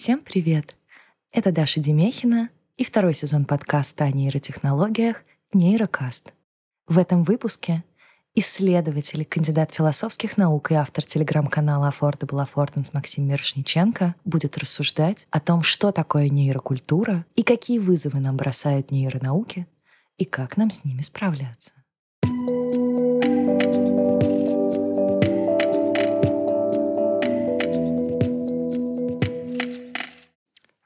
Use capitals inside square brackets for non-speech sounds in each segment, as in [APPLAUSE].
Всем привет! Это Даша Демехина и второй сезон подкаста о нейротехнологиях «Нейрокаст». В этом выпуске исследователь, кандидат философских наук и автор телеграм-канала Affordable Affordance Максим Мирошниченко будет рассуждать о том, что такое нейрокультура и какие вызовы нам бросают нейронауки и как нам с ними справляться.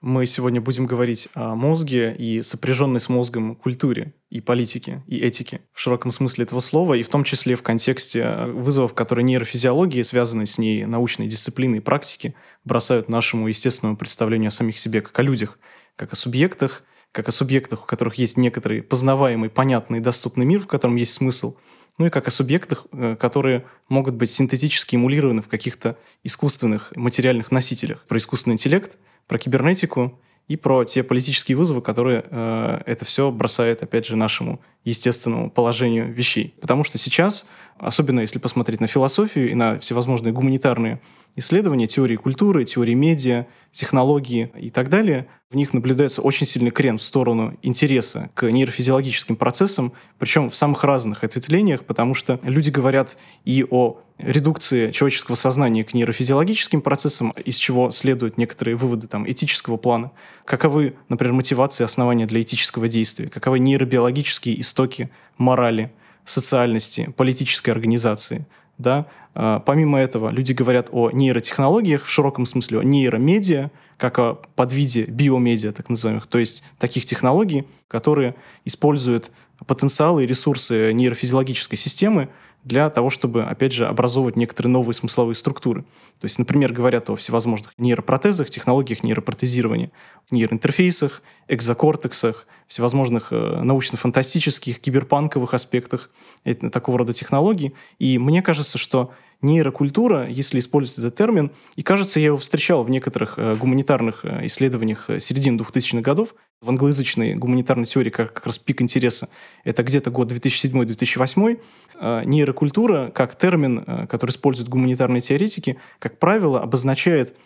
Мы сегодня будем говорить о мозге и сопряженной с мозгом культуре и политике, и этике в широком смысле этого слова, и в том числе в контексте вызовов, которые нейрофизиологии, связанные с ней научной дисциплиной и практики, бросают нашему естественному представлению о самих себе как о людях, как о субъектах, как о субъектах, у которых есть некоторый познаваемый, понятный доступный мир, в котором есть смысл, ну и как о субъектах, э, которые могут быть синтетически эмулированы в каких-то искусственных материальных носителях. Про искусственный интеллект – про кибернетику и про те политические вызовы, которые э, это все бросает, опять же, нашему естественному положению вещей. Потому что сейчас, особенно если посмотреть на философию и на всевозможные гуманитарные исследования, теории культуры, теории медиа, технологии и так далее, в них наблюдается очень сильный крен в сторону интереса к нейрофизиологическим процессам, причем в самых разных ответвлениях, потому что люди говорят и о редукции человеческого сознания к нейрофизиологическим процессам, из чего следуют некоторые выводы там, этического плана. Каковы, например, мотивации основания для этического действия, каковы нейробиологические истоки морали, социальности, политической организации. Да? А, помимо этого, люди говорят о нейротехнологиях в широком смысле, о нейромедиа, как о подвиде биомедиа, так называемых, то есть таких технологий, которые используют потенциалы и ресурсы нейрофизиологической системы для того, чтобы, опять же, образовывать некоторые новые смысловые структуры. То есть, например, говорят о всевозможных нейропротезах, технологиях нейропротезирования, нейроинтерфейсах, экзокортексах, всевозможных э, научно-фантастических, киберпанковых аспектах такого рода технологий. И мне кажется, что нейрокультура, если использовать этот термин, и кажется, я его встречал в некоторых э, гуманитарных э, исследованиях середины 2000-х годов, в англоязычной гуманитарной теории как, как раз пик интереса, это где-то год 2007-2008, э, нейрокультура как термин, который используют гуманитарные теоретики, как правило, обозначает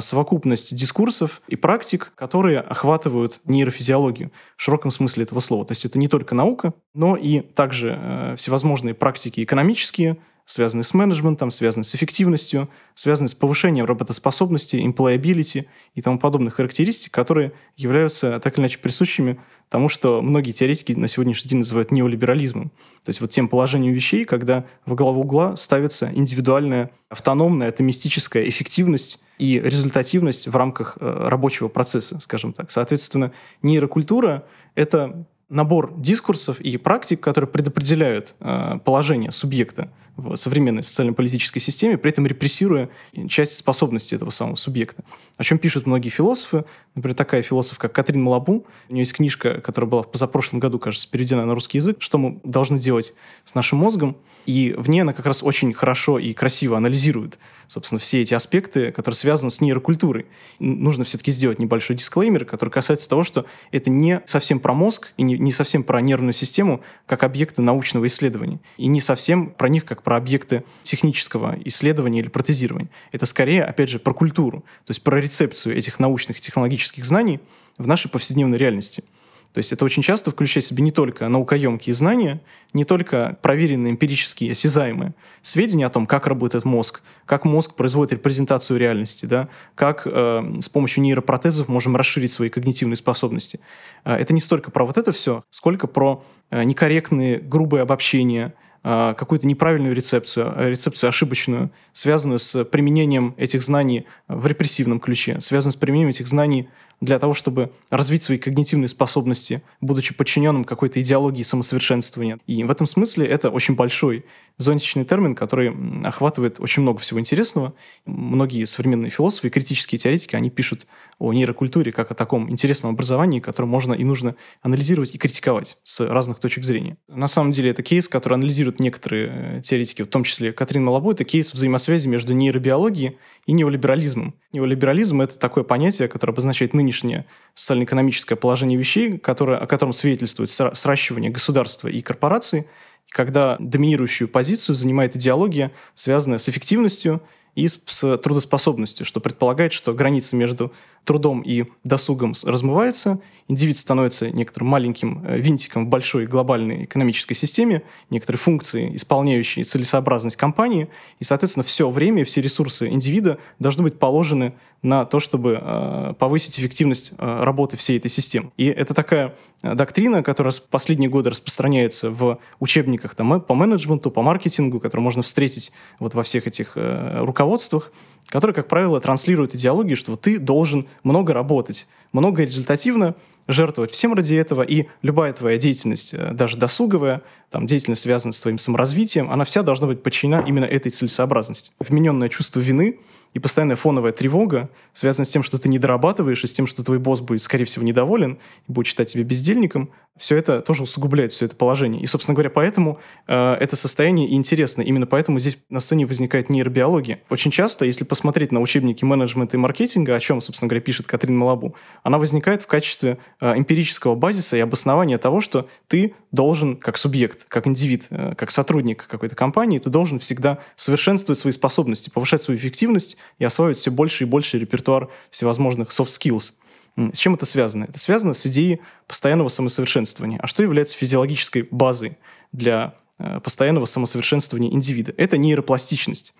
совокупность дискурсов и практик, которые охватывают нейрофизиологию в широком смысле этого слова. То есть это не только наука, но и также э, всевозможные практики экономические, связанные с менеджментом, связанные с эффективностью, связанные с повышением работоспособности, employability и тому подобных характеристик, которые являются так или иначе присущими тому, что многие теоретики на сегодняшний день называют неолиберализмом. То есть вот тем положением вещей, когда во главу угла ставится индивидуальная, автономная, атомистическая эффективность и результативность в рамках э, рабочего процесса, скажем так. Соответственно, нейрокультура — это набор дискурсов и практик, которые предопределяют э, положение субъекта в современной социально-политической системе, при этом репрессируя часть способностей этого самого субъекта. О чем пишут многие философы. Например, такая философ, как Катрин Малабу. У нее есть книжка, которая была в позапрошлом году, кажется, переведена на русский язык, что мы должны делать с нашим мозгом. И в ней она как раз очень хорошо и красиво анализирует, собственно, все эти аспекты, которые связаны с нейрокультурой. Нужно все-таки сделать небольшой дисклеймер, который касается того, что это не совсем про мозг и не, не совсем про нервную систему как объекты научного исследования. И не совсем про них как про объекты технического исследования или протезирования. Это скорее, опять же, про культуру, то есть про рецепцию этих научных и технологических знаний в нашей повседневной реальности. То есть это очень часто включает в себя не только наукоемкие знания, не только проверенные эмпирические, осязаемые сведения о том, как работает мозг, как мозг производит репрезентацию реальности, да, как э, с помощью нейропротезов можем расширить свои когнитивные способности. Э, это не столько про вот это все, сколько про э, некорректные, грубые обобщения, э, какую-то неправильную рецепцию, рецепцию ошибочную, связанную с применением этих знаний в репрессивном ключе, связанную с применением этих знаний для того, чтобы развить свои когнитивные способности, будучи подчиненным какой-то идеологии самосовершенствования. И в этом смысле это очень большой зонтичный термин, который охватывает очень много всего интересного. Многие современные философы и критические теоретики, они пишут о нейрокультуре как о таком интересном образовании, которое можно и нужно анализировать и критиковать с разных точек зрения. На самом деле это кейс, который анализируют некоторые э, теоретики, в том числе Катрин Малабу, это кейс взаимосвязи между нейробиологией и неолиберализмом. Неолиберализм — это такое понятие, которое обозначает нынешнее социально-экономическое положение вещей, которое, о котором свидетельствует сращивание государства и корпораций, когда доминирующую позицию занимает идеология, связанная с эффективностью и с, трудоспособностью, что предполагает, что границы между трудом и досугом размывается, индивид становится некоторым маленьким э, винтиком в большой глобальной экономической системе, некоторые функции, исполняющие целесообразность компании, и, соответственно, все время, все ресурсы индивида должны быть положены на то, чтобы э, повысить эффективность э, работы всей этой системы. И это такая э, доктрина, которая в последние годы распространяется в учебниках там, по менеджменту, по маркетингу, которую можно встретить вот во всех этих э, руководствах, которые, как правило, транслируют идеологию, что вот ты должен много работать, много результативно, жертвовать всем ради этого, и любая твоя деятельность, э, даже досуговая, там, деятельность, связанная с твоим саморазвитием, она вся должна быть подчинена именно этой целесообразности. Вмененное чувство вины и постоянная фоновая тревога связана с тем, что ты не дорабатываешь, и с тем, что твой босс будет, скорее всего, недоволен и будет считать тебя бездельником, все это тоже усугубляет все это положение. И, собственно говоря, поэтому э, это состояние интересно. Именно поэтому здесь на сцене возникает нейробиология. Очень часто, если посмотреть на учебники менеджмента и маркетинга, о чем, собственно говоря, пишет Катрин Малабу, она возникает в качестве эмпирического базиса и обоснования того, что ты должен, как субъект, как индивид, э, как сотрудник какой-то компании, ты должен всегда совершенствовать свои способности, повышать свою эффективность и осваивать все больше и больше репертуар всевозможных soft skills – с чем это связано? Это связано с идеей постоянного самосовершенствования. А что является физиологической базой для э, постоянного самосовершенствования индивида? Это нейропластичность.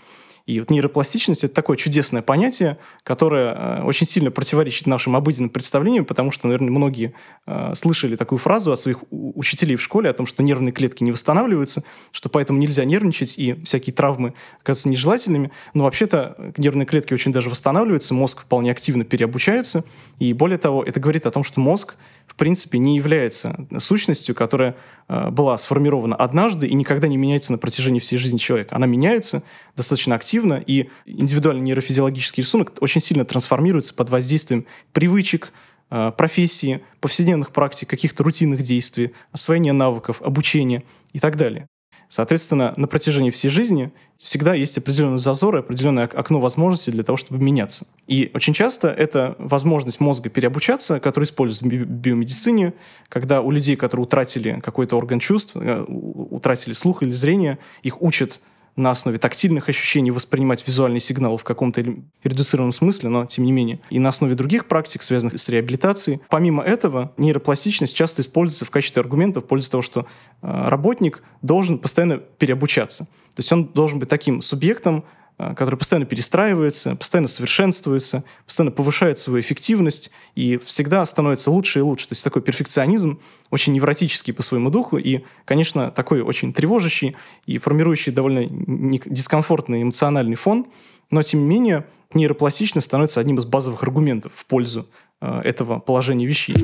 И вот нейропластичность – это такое чудесное понятие, которое э, очень сильно противоречит нашим обыденным представлениям, потому что, наверное, многие э, слышали такую фразу от своих учителей в школе о том, что нервные клетки не восстанавливаются, что поэтому нельзя нервничать, и всякие травмы оказываются нежелательными. Но вообще-то нервные клетки очень даже восстанавливаются, мозг вполне активно переобучается. И более того, это говорит о том, что мозг в принципе, не является сущностью, которая э, была сформирована однажды и никогда не меняется на протяжении всей жизни человека. Она меняется достаточно активно, и индивидуальный нейрофизиологический рисунок очень сильно трансформируется под воздействием привычек, э, профессии, повседневных практик, каких-то рутинных действий, освоения навыков, обучения и так далее. Соответственно, на протяжении всей жизни всегда есть определенный зазор и определенное окно возможностей для того, чтобы меняться. И очень часто это возможность мозга переобучаться, которую используют в биомедицине, когда у людей, которые утратили какой-то орган чувств, э, утратили слух или зрение, их учат на основе тактильных ощущений воспринимать визуальные сигналы в каком-то редуцированном смысле, но тем не менее. И на основе других практик, связанных с реабилитацией. Помимо этого, нейропластичность часто используется в качестве аргумента в пользу того, что э, работник должен постоянно переобучаться. То есть он должен быть таким субъектом, который постоянно перестраивается, постоянно совершенствуется, постоянно повышает свою эффективность и всегда становится лучше и лучше. То есть такой перфекционизм, очень невротический по своему духу и, конечно, такой очень тревожащий и формирующий довольно дискомфортный эмоциональный фон, но, тем не менее, нейропластичность становится одним из базовых аргументов в пользу э, этого положения вещей.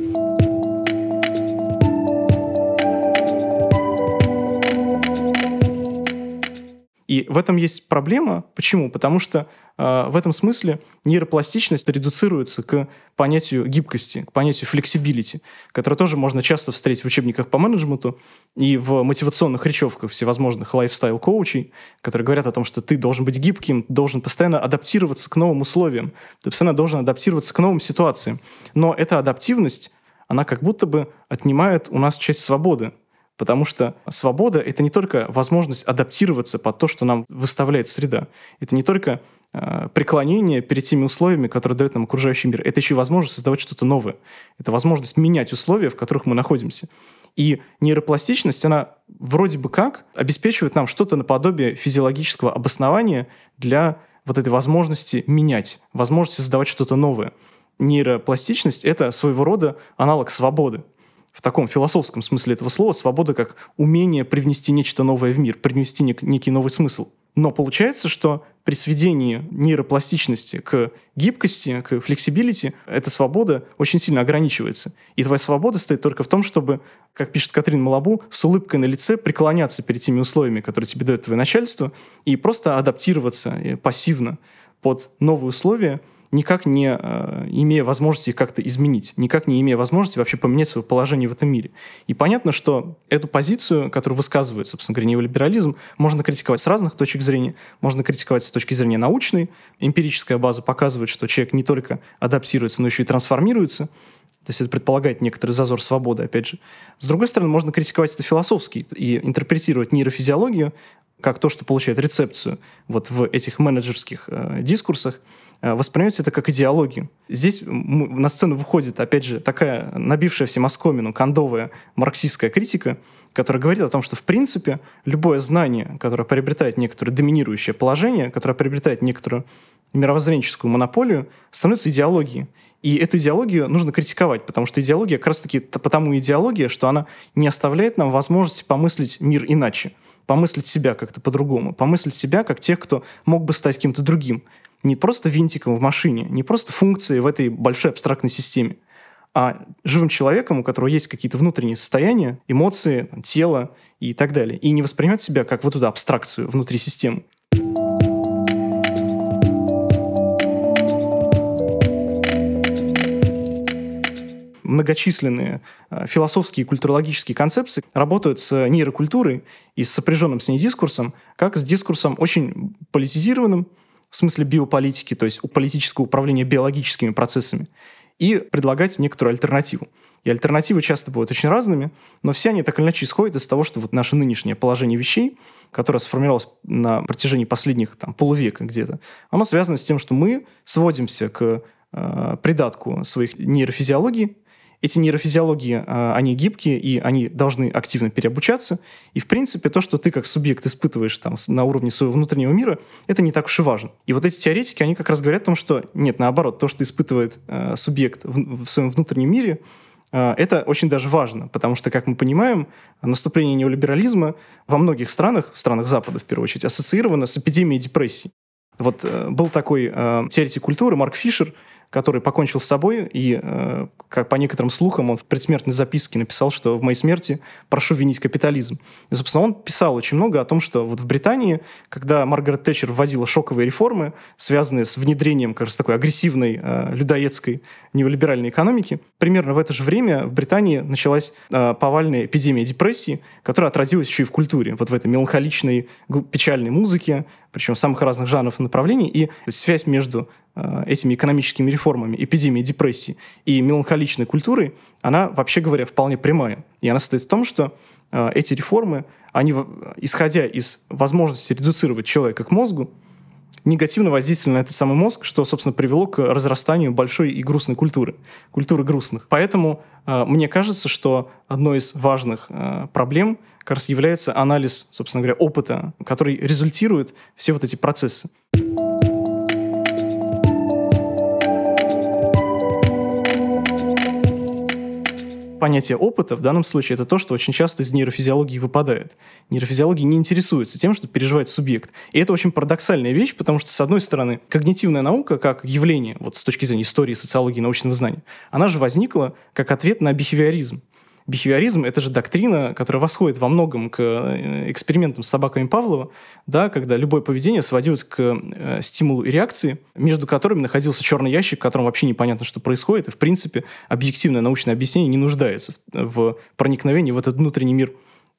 И в этом есть проблема. Почему? Потому что э, в этом смысле нейропластичность редуцируется к понятию гибкости, к понятию flexibility, которое тоже можно часто встретить в учебниках по менеджменту и в мотивационных речевках всевозможных лайфстайл-коучей, которые говорят о том, что ты должен быть гибким, должен постоянно адаптироваться к новым условиям, ты постоянно должен адаптироваться к новым ситуациям. Но эта адаптивность, она как будто бы отнимает у нас часть свободы. Потому что свобода — это не только возможность адаптироваться под то, что нам выставляет среда. Это не только э, преклонение перед теми условиями, которые дает нам окружающий мир. Это еще и возможность создавать что-то новое. Это возможность менять условия, в которых мы находимся. И нейропластичность, она вроде бы как обеспечивает нам что-то наподобие физиологического обоснования для вот этой возможности менять, возможности создавать что-то новое. Нейропластичность — это своего рода аналог свободы в таком философском смысле этого слова свобода как умение привнести нечто новое в мир, привнести нек- некий новый смысл. Но получается, что при сведении нейропластичности к гибкости, к flexibility, эта свобода очень сильно ограничивается. И твоя свобода стоит только в том, чтобы, как пишет Катрин Малабу, с улыбкой на лице преклоняться перед теми условиями, которые тебе дает твое начальство, и просто адаптироваться э, пассивно под новые условия, никак не э, имея возможности их как-то изменить, никак не имея возможности вообще поменять свое положение в этом мире. И понятно, что эту позицию, которую высказывает, собственно говоря, неолиберализм, можно критиковать с разных точек зрения. Можно критиковать с точки зрения научной. Эмпирическая база показывает, что человек не только адаптируется, но еще и трансформируется. То есть это предполагает некоторый зазор свободы, опять же. С другой стороны, можно критиковать это философски и интерпретировать нейрофизиологию как то, что получает рецепцию вот в этих менеджерских э, дискурсах, э, воспринимать это как идеологию. Здесь на сцену выходит, опять же, такая набившая всем оскомину кондовая марксистская критика, которая говорит о том, что, в принципе, любое знание, которое приобретает некоторое доминирующее положение, которое приобретает некоторую мировоззренческую монополию, становится идеологией. И эту идеологию нужно критиковать, потому что идеология как раз-таки потому идеология, что она не оставляет нам возможности помыслить мир иначе, помыслить себя как-то по-другому, помыслить себя как тех, кто мог бы стать кем-то другим. Не просто винтиком в машине, не просто функцией в этой большой абстрактной системе, а живым человеком, у которого есть какие-то внутренние состояния, эмоции, тело и так далее. И не воспринимать себя как вот эту абстракцию внутри системы. многочисленные э, философские и культурологические концепции работают с нейрокультурой и с сопряженным с ней дискурсом, как с дискурсом очень политизированным, в смысле биополитики, то есть политического управления биологическими процессами, и предлагать некоторую альтернативу. И альтернативы часто бывают очень разными, но все они так или иначе исходят из того, что вот наше нынешнее положение вещей, которое сформировалось на протяжении последних там, полувека где-то, оно связано с тем, что мы сводимся к э, придатку своих нейрофизиологий, эти нейрофизиологии, а, они гибкие, и они должны активно переобучаться. И, в принципе, то, что ты как субъект испытываешь там на уровне своего внутреннего мира, это не так уж и важно. И вот эти теоретики, они как раз говорят о том, что нет, наоборот, то, что испытывает э, субъект в, в своем внутреннем мире, э, это очень даже важно, потому что, как мы понимаем, наступление неолиберализма во многих странах, странах Запада в первую очередь, ассоциировано с эпидемией депрессии. Вот э, был такой э, теоретик культуры Марк Фишер, который покончил с собой, и, э, как по некоторым слухам, он в предсмертной записке написал, что в моей смерти прошу винить капитализм. И, собственно, он писал очень много о том, что вот в Британии, когда Маргарет Тэтчер вводила шоковые реформы, связанные с внедрением как раз такой агрессивной э, людоедской неолиберальной экономики, примерно в это же время в Британии началась э, повальная эпидемия депрессии, которая отразилась еще и в культуре, вот в этой меланхоличной, печальной музыке, причем самых разных жанров и направлений, и связь между этими экономическими реформами, эпидемией депрессии и меланхоличной культурой, она, вообще говоря, вполне прямая. И она состоит в том, что э, эти реформы, они, исходя из возможности редуцировать человека к мозгу, негативно воздействовали на этот самый мозг, что, собственно, привело к разрастанию большой и грустной культуры, культуры грустных. Поэтому э, мне кажется, что одной из важных э, проблем как раз является анализ, собственно говоря, опыта, который результирует все вот эти процессы. Понятие опыта в данном случае это то, что очень часто из нейрофизиологии выпадает. Нейрофизиология не интересуется тем, что переживает субъект. И это очень парадоксальная вещь, потому что, с одной стороны, когнитивная наука как явление, вот с точки зрения истории, социологии, научного знания, она же возникла как ответ на бихевиоризм. Бихевиоризм — это же доктрина, которая восходит во многом к э, экспериментам с собаками Павлова, да, когда любое поведение сводилось к э, стимулу и реакции, между которыми находился черный ящик, в котором вообще непонятно, что происходит, и, в принципе, объективное научное объяснение не нуждается в, проникновении в этот внутренний мир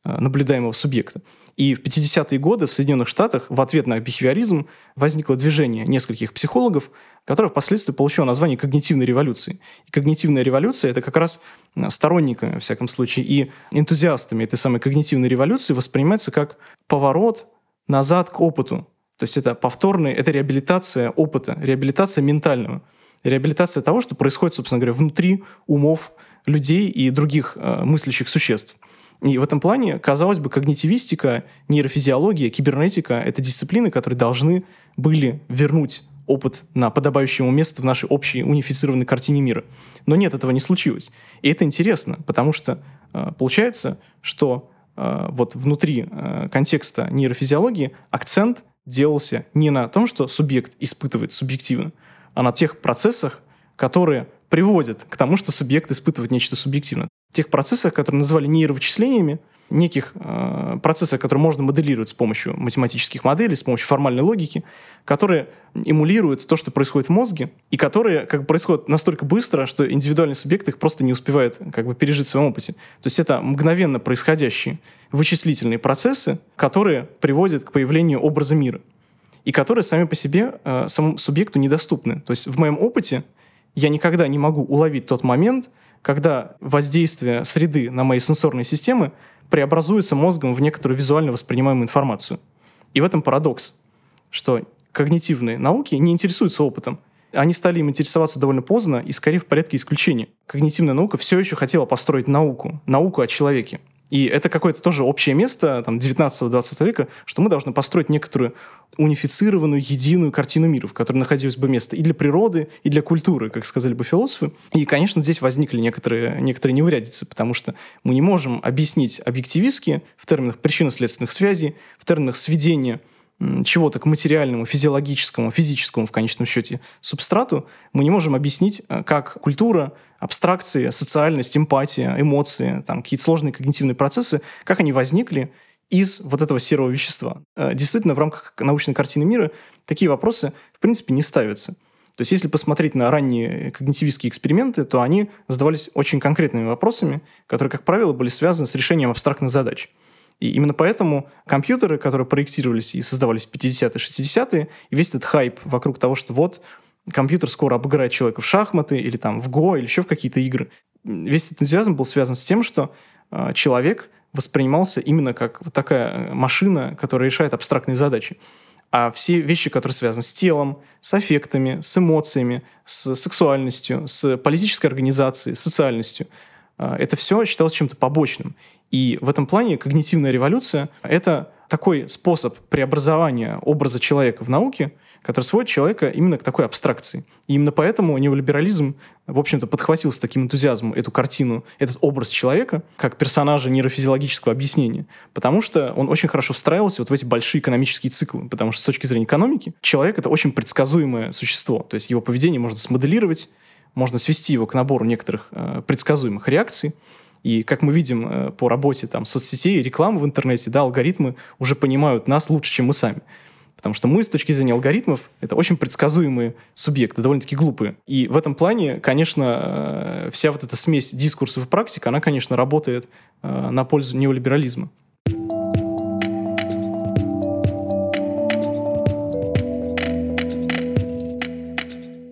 наблюдаемого субъекта. И в 50-е годы в Соединенных Штатах в ответ на бихевиоризм возникло движение нескольких психологов, которое впоследствии получило название когнитивной революции. И когнитивная революция — это как раз э, сторонниками, во всяком случае, и энтузиастами этой самой когнитивной революции воспринимается как поворот назад к опыту. То есть это повторный, это реабилитация опыта, реабилитация ментального, реабилитация того, что происходит, собственно говоря, внутри умов людей и других э, мыслящих существ. И в этом плане, казалось бы, когнитивистика, нейрофизиология, кибернетика — это дисциплины, которые должны были вернуть опыт на подобающее ему место в нашей общей унифицированной картине мира. Но нет, этого не случилось. И это интересно, потому что э, получается, что э, вот внутри э, контекста нейрофизиологии акцент делался не на том, что субъект испытывает субъективно, а на тех процессах, которые приводят к тому, что субъект испытывает нечто субъективно тех процессах, которые называли нейровычислениями, неких э, процессах, которые можно моделировать с помощью математических моделей, с помощью формальной логики, которые эмулируют то, что происходит в мозге, и которые как бы, происходят настолько быстро, что индивидуальный субъект их просто не успевает как бы, пережить в своем опыте. То есть это мгновенно происходящие вычислительные процессы, которые приводят к появлению образа мира, и которые сами по себе э, самому субъекту недоступны. То есть в моем опыте я никогда не могу уловить тот момент, когда воздействие среды на мои сенсорные системы преобразуется мозгом в некоторую визуально воспринимаемую информацию. И в этом парадокс, что когнитивные науки не интересуются опытом. Они стали им интересоваться довольно поздно и скорее в порядке исключения. Когнитивная наука все еще хотела построить науку, науку о человеке. И это какое-то тоже общее место там, 19-20 века, что мы должны построить некоторую унифицированную, единую картину мира, в которой находилось бы место и для природы, и для культуры, как сказали бы философы. И, конечно, здесь возникли некоторые, некоторые неурядицы, потому что мы не можем объяснить объективистски в терминах причинно-следственных связей, в терминах сведения чего-то к материальному, физиологическому, физическому в конечном счете субстрату, мы не можем объяснить, э, как культура, абстракции, социальность, эмпатия, эмоции, там, какие-то сложные когнитивные процессы, как они возникли из вот этого серого вещества. Э, действительно, в рамках научной картины мира такие вопросы, в принципе, не ставятся. То есть, если посмотреть на ранние когнитивистские эксперименты, то они задавались очень конкретными вопросами, которые, как правило, были связаны с решением абстрактных задач. И именно поэтому компьютеры, которые проектировались и создавались в 50-е, 60-е, и весь этот хайп вокруг того, что вот компьютер скоро обыграет человека в шахматы или там в Го или еще в какие-то игры. Весь этот энтузиазм был связан с тем, что э, человек воспринимался именно как вот такая э, машина, которая решает абстрактные задачи. А все вещи, которые связаны с телом, с аффектами, с эмоциями, с сексуальностью, с политической организацией, социальностью, э, это все считалось чем-то побочным. И в этом плане когнитивная революция — это такой способ преобразования образа человека в науке, который сводит человека именно к такой абстракции. И именно поэтому неолиберализм, в общем-то, подхватил с таким энтузиазмом эту картину, этот образ человека, как персонажа нейрофизиологического объяснения, потому что он очень хорошо встраивался вот в эти большие экономические циклы, потому что с точки зрения экономики человек — это очень предсказуемое существо, то есть его поведение можно смоделировать, можно свести его к набору некоторых э, предсказуемых реакций, и как мы видим э, по работе там, соцсетей, рекламы в интернете, да, алгоритмы уже понимают нас лучше, чем мы сами. Потому что мы с точки зрения алгоритмов это очень предсказуемые субъекты, довольно-таки глупые. И в этом плане, конечно, э, вся вот эта смесь дискурсов и практик, она, конечно, работает э, на пользу неолиберализма.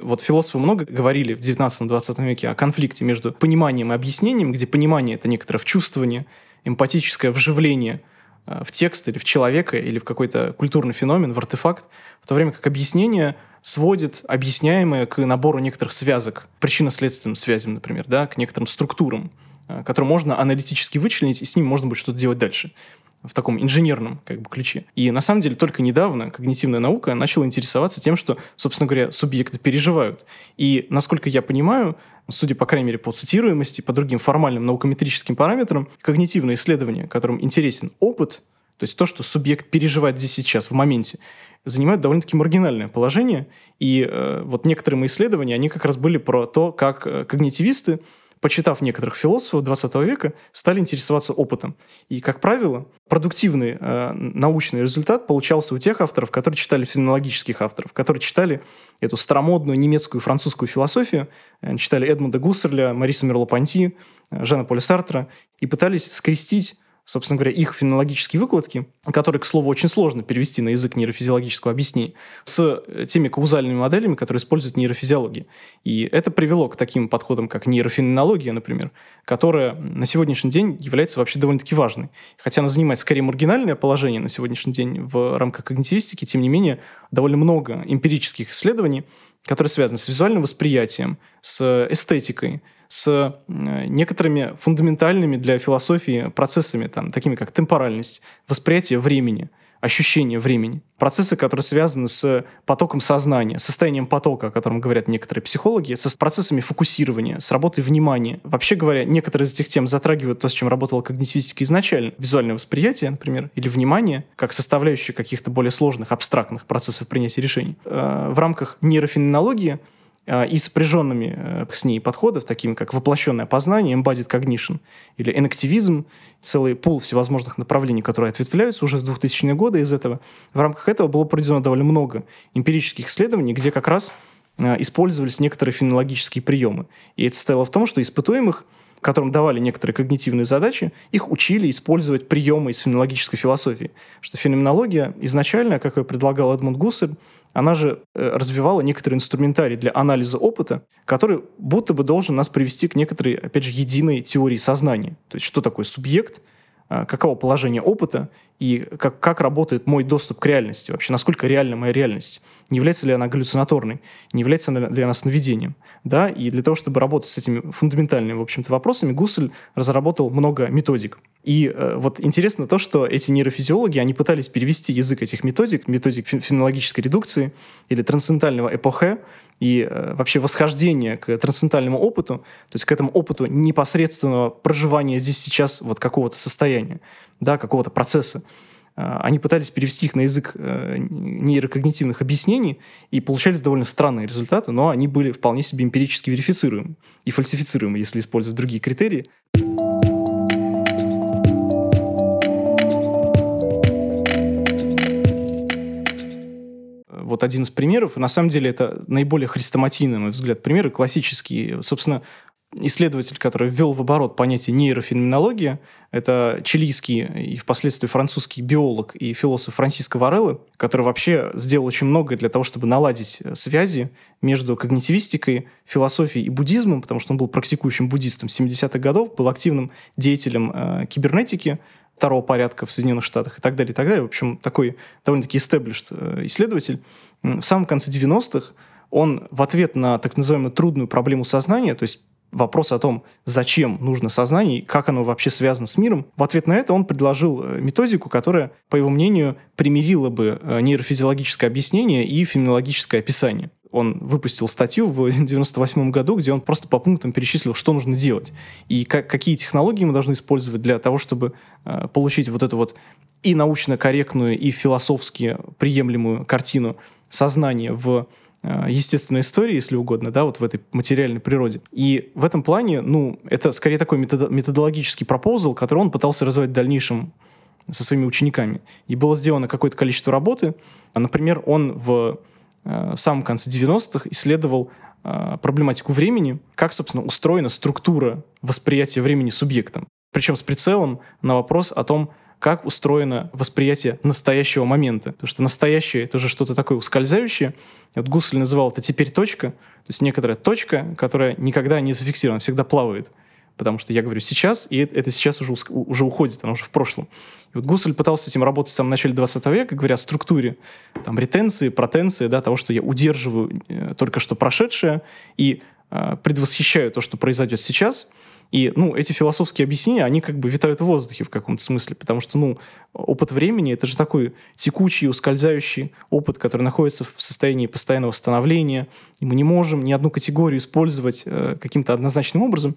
Вот философы много говорили в 19-20 веке о конфликте между пониманием и объяснением, где понимание — это некоторое вчувствование, эмпатическое вживление — Э, в текст или в человека, или в какой-то культурный феномен, в артефакт, в то время как объяснение сводит объясняемое к набору некоторых связок, причинно-следственным связям, например, да, к некоторым структурам, э, которые можно аналитически вычленить, и с ним можно будет что-то делать дальше в таком инженерном как бы, ключе. И на самом деле только недавно когнитивная наука начала интересоваться тем, что, собственно говоря, субъекты переживают. И, насколько я понимаю, судя, по крайней мере, по цитируемости, по другим формальным наукометрическим параметрам, когнитивное исследование, которым интересен опыт, то есть то, что субъект переживает здесь сейчас, в моменте, занимают довольно-таки маргинальное положение. И э, вот некоторые мои исследования, они как раз были про то, как э, когнитивисты почитав некоторых философов 20 века, стали интересоваться опытом. И, как правило, продуктивный э, научный результат получался у тех авторов, которые читали феноменологических авторов, которые читали эту старомодную немецкую и французскую философию, э, читали Эдмунда Гуссерля, Мариса Мерло-Понти, э, Жана Поля Сартра и пытались скрестить собственно говоря, их фенологические выкладки, которые, к слову, очень сложно перевести на язык нейрофизиологического объяснения, с теми каузальными моделями, которые используют нейрофизиология. И это привело к таким подходам, как нейрофеноменология, например, которая на сегодняшний день является вообще довольно-таки важной. Хотя она занимает скорее маргинальное положение на сегодняшний день в рамках когнитивистики, тем не менее, довольно много эмпирических исследований, которые связаны с визуальным восприятием, с эстетикой, с некоторыми фундаментальными для философии процессами, там, такими как темпоральность, восприятие времени, ощущение времени. Процессы, которые связаны с потоком сознания, состоянием потока, о котором говорят некоторые психологи, с процессами фокусирования, с работой внимания. Вообще говоря, некоторые из этих тем затрагивают то, с чем работала когнитивистика изначально. Визуальное восприятие, например, или внимание, как составляющая каких-то более сложных, абстрактных процессов принятия решений. Э, в рамках нейрофеноменологии и сопряженными э, с ней подходов, такими как воплощенное познание, embodied cognition, или энактивизм, целый пул всевозможных направлений, которые ответвляются уже в 2000-е годы из этого. В рамках этого было проведено довольно много эмпирических исследований, где как раз э, использовались некоторые фенологические приемы. И это состояло в том, что испытуемых которым давали некоторые когнитивные задачи, их учили использовать приемы из фенологической философии. Что феноменология изначально, как ее предлагал Эдмунд Гуссель, она же э, развивала некоторый инструментарий для анализа опыта, который будто бы должен нас привести к некоторой, опять же, единой теории сознания. То есть что такое субъект, а, каково положение опыта и как, как работает мой доступ к реальности, вообще насколько реальна моя реальность, не является ли она галлюцинаторной, не является ли она сновидением. Да? И для того, чтобы работать с этими фундаментальными, в общем-то, вопросами, Гуссель разработал много методик. И э, вот интересно то, что эти нейрофизиологи, они пытались перевести язык этих методик, методик фенологической редукции или трансцендентального эпохе, и э, вообще восхождение к трансцендентальному опыту, то есть к этому опыту непосредственного проживания здесь сейчас вот какого-то состояния, да, какого-то процесса. Э, они пытались перевести их на язык э, нейрокогнитивных объяснений, и получались довольно странные результаты, но они были вполне себе эмпирически верифицируемы и фальсифицируемы, если использовать другие критерии. вот один из примеров, на самом деле это наиболее хрестоматийный, на мой взгляд, примеры, классические. Собственно, исследователь, который ввел в оборот понятие нейрофеноменология, это чилийский и впоследствии французский биолог и философ Франсиско Варелло, который вообще сделал очень многое для того, чтобы наладить связи между когнитивистикой, философией и буддизмом, потому что он был практикующим буддистом 70-х годов, был активным деятелем э, кибернетики, второго порядка в Соединенных Штатах и так далее, и так далее. В общем, такой довольно-таки established э, исследователь. В самом конце 90-х он в ответ на так называемую трудную проблему сознания, то есть вопрос о том, зачем нужно сознание и как оно вообще связано с миром, в ответ на это он предложил э, методику, которая, по его мнению, примирила бы э, нейрофизиологическое объяснение и феноменологическое описание. Он выпустил статью в [LAUGHS] 98 году, где он просто по пунктам перечислил, что нужно делать и как, какие технологии мы должны использовать для того, чтобы э, получить вот эту вот и научно корректную, и философски приемлемую картину сознания в естественной истории, если угодно, да, вот в этой материальной природе. И в этом плане, ну, это скорее такой метод, методологический пропозал, который он пытался развивать в дальнейшем со своими учениками. И было сделано какое-то количество работы. Например, он в Э, в самом конце 90-х исследовал э, проблематику времени, как, собственно, устроена структура восприятия времени субъектом. Причем с прицелом на вопрос о том, как устроено восприятие настоящего момента. Потому что настоящее — это уже что-то такое ускользающее. Вот Гуссель называл это «теперь точка», то есть некоторая точка, которая никогда не зафиксирована, всегда плавает потому что я говорю сейчас, и это сейчас уже, уже уходит, оно уже в прошлом. И вот Гуссель пытался с этим работать в самом начале 20 века, говоря о структуре там, ретенции, протенции, да, того, что я удерживаю э, только что прошедшее и э, предвосхищаю то, что произойдет сейчас. И, ну, эти философские объяснения, они как бы витают в воздухе в каком-то смысле, потому что, ну, опыт времени — это же такой текучий, ускользающий опыт, который находится в состоянии постоянного становления, и мы не можем ни одну категорию использовать э, каким-то однозначным образом.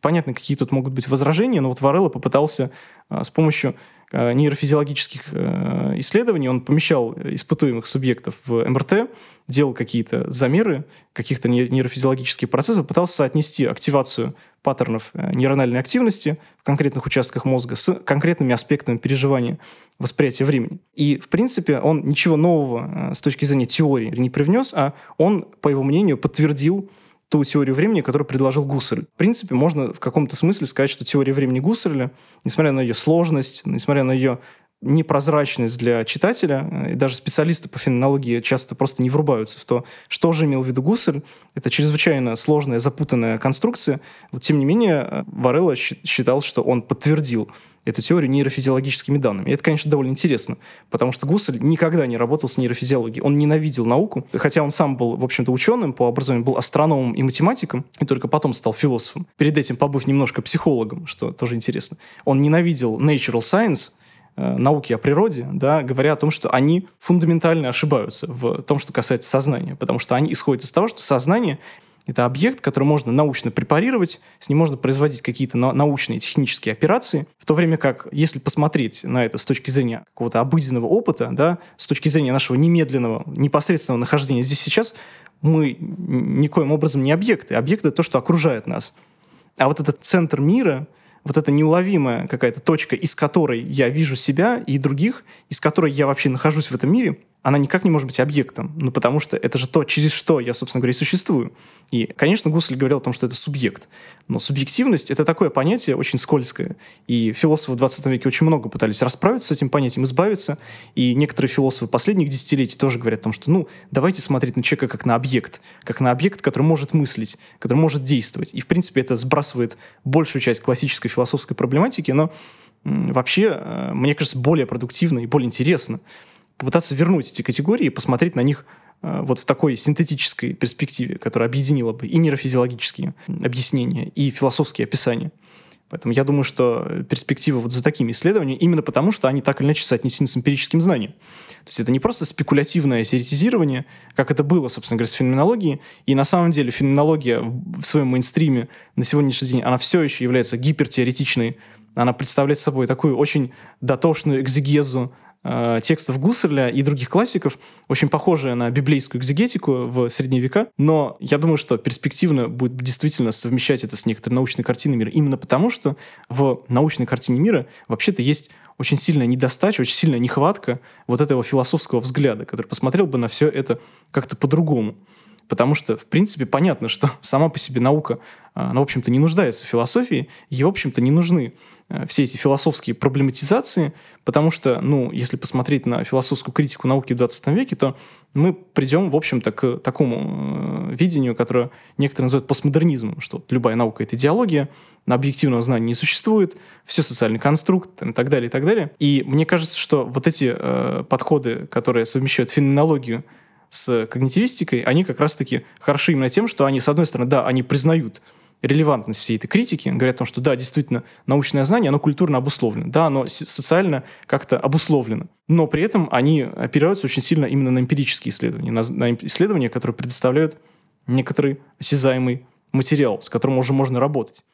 Понятно, какие тут могут быть возражения, но вот Варелла попытался а, с помощью нейрофизиологических а, исследований, он помещал испытуемых субъектов в МРТ, делал какие-то замеры каких-то нейрофизиологических процессов, пытался соотнести активацию паттернов нейрональной активности в конкретных участках мозга с конкретными аспектами переживания восприятия времени. И, в принципе, он ничего нового с точки зрения теории не привнес, а он, по его мнению, подтвердил ту теорию времени, которую предложил Гуссель. В принципе, можно в каком-то смысле сказать, что теория времени Гусселя, несмотря на ее сложность, несмотря на ее непрозрачность для читателя, э, и даже специалисты по феноменологии часто просто не врубаются в то, что же имел в виду Гуссель. Это чрезвычайно сложная, запутанная конструкция. Вот, тем не менее, э, Варелла считал, что он подтвердил эту теорию нейрофизиологическими данными. И это, конечно, довольно интересно, потому что Гуссель никогда не работал с нейрофизиологией. Он ненавидел науку, хотя он сам был, в общем-то, ученым по образованию, был астрономом и математиком, и только потом стал философом. Перед этим побыв немножко психологом, что тоже интересно. Он ненавидел natural science, науки о природе, да, говоря о том, что они фундаментально ошибаются в том, что касается сознания, потому что они исходят из того, что сознание это объект, который можно научно препарировать, с ним можно производить какие-то научные технические операции, в то время как, если посмотреть на это с точки зрения какого-то обыденного опыта, да, с точки зрения нашего немедленного, непосредственного нахождения здесь сейчас, мы никоим образом не объекты. Объекты — то, что окружает нас. А вот этот центр мира, вот эта неуловимая какая-то точка, из которой я вижу себя и других, из которой я вообще нахожусь в этом мире — она никак не может быть объектом, ну, потому что это же то, через что я, собственно говоря, и существую. И, конечно, Гуссель говорил о том, что это субъект, но субъективность — это такое понятие очень скользкое, и философы в 20 веке очень много пытались расправиться с этим понятием, избавиться, и некоторые философы последних десятилетий тоже говорят о том, что, ну, давайте смотреть на человека как на объект, как на объект, который может мыслить, который может действовать. И, в принципе, это сбрасывает большую часть классической философской проблематики, но вообще, э, мне кажется, более продуктивно и более интересно попытаться вернуть эти категории и посмотреть на них э, вот в такой синтетической перспективе, которая объединила бы и нейрофизиологические объяснения, и философские описания. Поэтому я думаю, что перспектива вот за такими исследованиями именно потому, что они так или иначе соотнесены с эмпирическим знанием. То есть это не просто спекулятивное теоретизирование, как это было, собственно говоря, с феноменологией. И на самом деле феноменология в своем мейнстриме на сегодняшний день, она все еще является гипертеоретичной. Она представляет собой такую очень дотошную экзегезу э, текстов Гусserля и других классиков, очень похожая на библейскую экзегетику в средние века, но я думаю, что перспективно будет действительно совмещать это с некоторой научной картиной мира, именно потому, что в научной картине мира вообще-то есть очень сильная недостача, очень сильная нехватка вот этого философского взгляда, который посмотрел бы на все это как-то по-другому. Потому что, в принципе, понятно, что [LAUGHS] сама по себе наука, она, в общем-то, не нуждается в философии, ей, в общем-то, не нужны Э, все эти философские проблематизации, потому что, ну, если посмотреть на философскую критику науки в 20 веке, то мы придем, в общем-то, к такому э, видению, которое некоторые называют постмодернизмом, что любая наука — это идеология, на объективного знания не существует, все социальный конструкт и так далее, и так далее. И мне кажется, что вот эти э, подходы, которые совмещают феноменологию с когнитивистикой, они как раз-таки хороши именно тем, что они, с одной стороны, да, они признают релевантность всей этой критики, говорят о том, что да, действительно, научное знание, оно культурно обусловлено, да, оно социально как-то обусловлено, но при этом они опираются очень сильно именно на эмпирические исследования, на, на исследования, которые предоставляют некоторый осязаемый материал, с которым уже можно работать.